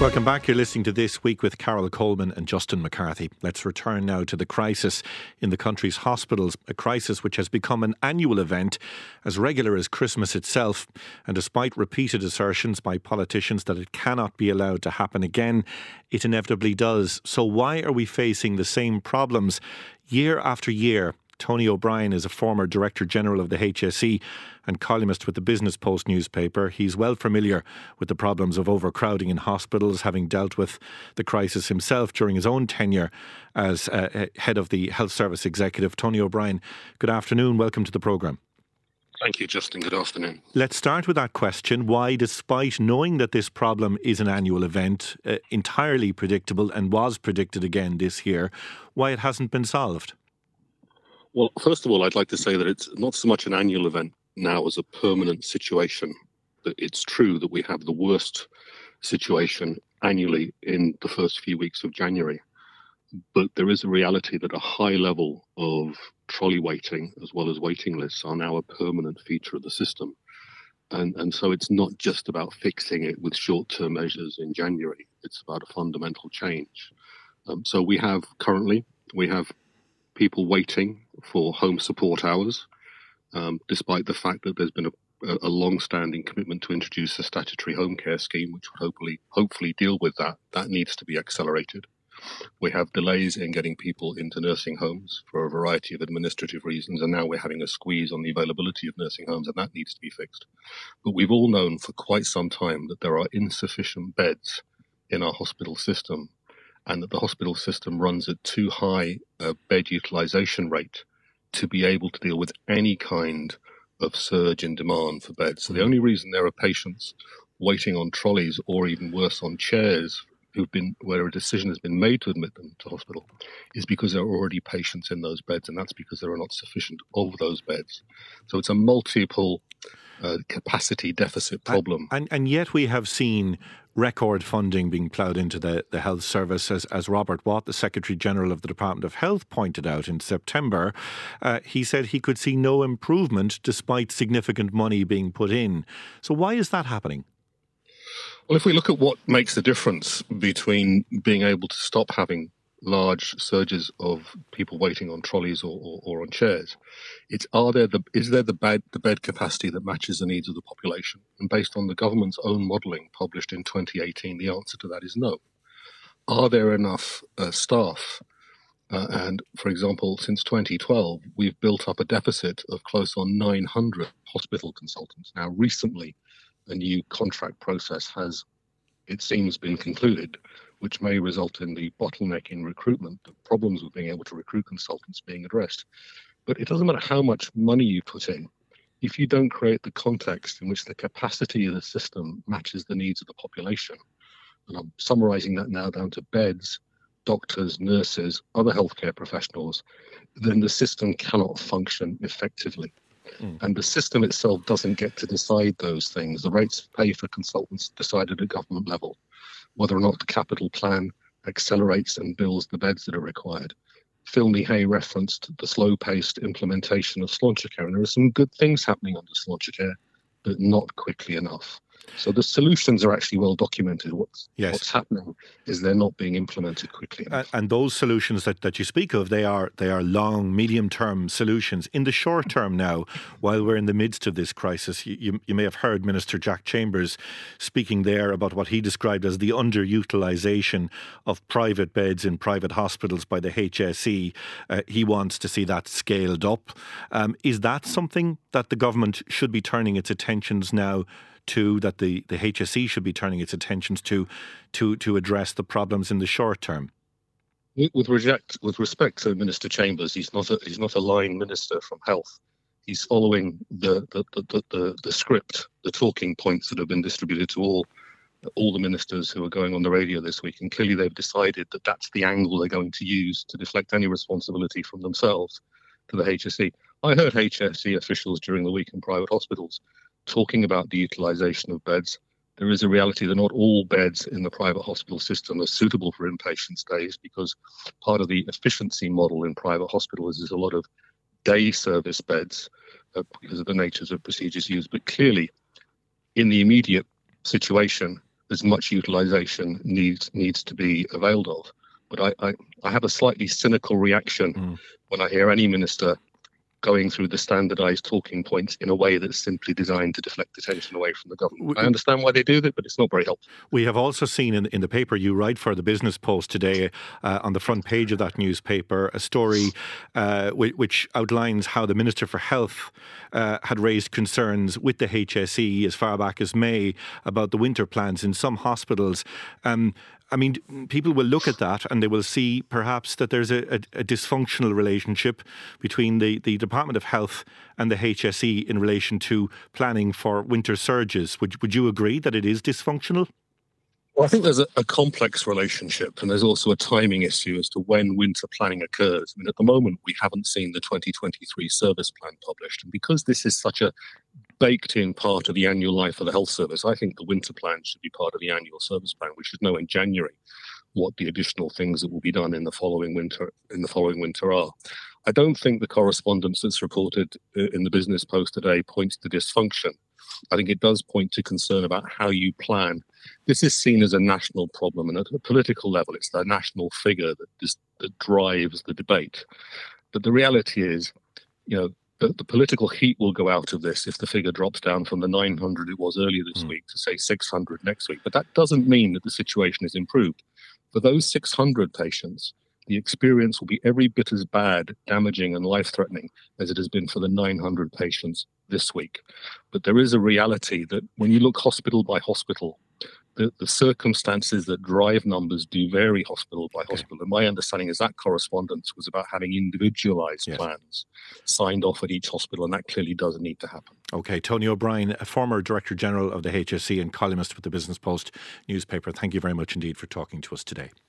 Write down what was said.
Welcome back. You're listening to This Week with Carol Coleman and Justin McCarthy. Let's return now to the crisis in the country's hospitals, a crisis which has become an annual event as regular as Christmas itself. And despite repeated assertions by politicians that it cannot be allowed to happen again, it inevitably does. So, why are we facing the same problems year after year? Tony O'Brien is a former Director General of the HSE and columnist with the Business Post newspaper. He's well familiar with the problems of overcrowding in hospitals, having dealt with the crisis himself during his own tenure as uh, uh head of the Health Service Executive. Tony O'Brien, good afternoon. Welcome to the programme. Thank you, Justin. Good afternoon. Let's start with that question. Why, despite knowing that this problem is an annual event, uh, entirely predictable and was predicted again this year, why it hasn't been solved? Well, first of all, I'd like to say that it's not so much an annual event now as a permanent situation. That it's true that we have the worst situation annually in the first few weeks of January, but there is a reality that a high level of trolley waiting as well as waiting lists are now a permanent feature of the system. And, and so it's not just about fixing it with short term measures in January, it's about a fundamental change. Um, so we have currently, we have people waiting for home support hours, um, despite the fact that there's been a, a long-standing commitment to introduce a statutory home care scheme, which would hopefully hopefully deal with that. That needs to be accelerated. We have delays in getting people into nursing homes for a variety of administrative reasons, and now we're having a squeeze on the availability of nursing homes, and that needs to be fixed. But we've all known for quite some time that there are insufficient beds in our hospital system and that the hospital system runs at too high a bed utilization rate to be able to deal with any kind of surge in demand for beds. So the mm-hmm. only reason there are patients waiting on trolleys or even worse on chairs who've been where a decision has been made to admit them to hospital is because there are already patients in those beds and that's because there are not sufficient of those beds. So it's a multiple uh, capacity deficit problem. And, and, and yet we have seen record funding being ploughed into the, the health service, as, as Robert Watt, the Secretary General of the Department of Health, pointed out in September. Uh, he said he could see no improvement despite significant money being put in. So, why is that happening? Well, if we look at what makes the difference between being able to stop having large surges of people waiting on trolleys or, or, or, on chairs. It's are there the is there the bed the bed capacity that matches the needs of the population? And based on the government's own modelling published in 2018, the answer to that is no. Are there enough uh, staff? Uh, and for example, since 2012, we've built up a deficit of close on 900 hospital consultants. Now, recently, a new contract process has, it seems, been concluded which may result in the bottleneck in recruitment, the problems with being able to recruit consultants being addressed. But it doesn't matter how much money you put in, if you don't create the context in which the capacity of the system matches the needs of the population, and I'm summarizing that now down to beds, doctors, nurses, other healthcare professionals, then the system cannot function effectively. Mm. And the system itself doesn't get to decide those things. The rates of pay for consultants decided at government level whether or not the capital plan accelerates and builds the beds that are required. Phil Hay referenced the slow paced implementation of Sláintecare, and there are some good things happening under care but not quickly enough. So the solutions are actually well documented. What's, yes. what's happening is they're not being implemented quickly. Enough. And those solutions that, that you speak of, they are they are long, medium term solutions. In the short term now, while we're in the midst of this crisis, you, you, you may have heard Minister Jack Chambers speaking there about what he described as the underutilisation of private beds in private hospitals by the HSE. Uh, he wants to see that scaled up. Um, is that something that the government should be turning its attentions now that the, the HSE should be turning its attentions to to to address the problems in the short term? With reject with respect to Minister Chambers, he's not a he's not a line minister from health. He's following the the, the, the, the script, the talking points that have been distributed to all all the ministers who are going on the radio this week, and clearly they've decided that that's the angle they're going to use to deflect any responsibility from themselves to the HSE. I heard HSE officials during the week in private hospitals talking about the utilization of beds, there is a reality that not all beds in the private hospital system are suitable for inpatient stays because part of the efficiency model in private hospitals is a lot of day service beds uh, because of the natures of procedures used. But clearly, in the immediate situation, as much utilisation needs needs to be availed of. But I, I, I have a slightly cynical reaction mm. when I hear any minister going through the standardized talking points in a way that's simply designed to deflect attention away from the government. I understand why they do that, but it's not very helpful. We have also seen in, in the paper you write for the Business Post today, uh, on the front page of that newspaper, a story uh, which outlines how the Minister for Health uh, had raised concerns with the HSE as far back as May about the winter plans in some hospitals. Um, I mean, people will look at that and they will see perhaps that there's a, a, a, dysfunctional relationship between the, the Department of Health and the HSE in relation to planning for winter surges. Would, would you agree that it is dysfunctional? Well, I think there's a, a, complex relationship, and there's also a timing issue as to when winter planning occurs. I mean, at the moment, we haven't seen the 2023 service plan published, and because this is such a baked in part of the annual life of the health service. I think the winter plan should be part of the annual service plan. We should know in January what the additional things that will be done in the following winter in the following winter are. I don't think the correspondence that's reported uh, in the Business Post today points to dysfunction. I think it does point to concern about how you plan. This is seen as a national problem, and at a political level, it's the national figure that, that drives the debate. But the reality is, you know, the, political heat will go out of this if the figure drops down from the 900 it was earlier this mm. week to say 600 next week. But that doesn't mean that the situation is improved. For those 600 patients, the experience will be every bit as bad, damaging, and life threatening as it has been for the 900 patients this week. But there is a reality that when you look hospital by hospital, the, the circumstances that drive numbers do vary hospital by okay. hospital. And my understanding is that correspondence was about having individualized yes. plans signed off at each hospital, and that clearly does need to happen. Okay, Tony O'Brien, a former Director General of the HSE and columnist with the Business Post newspaper, thank you very much indeed for talking to us today.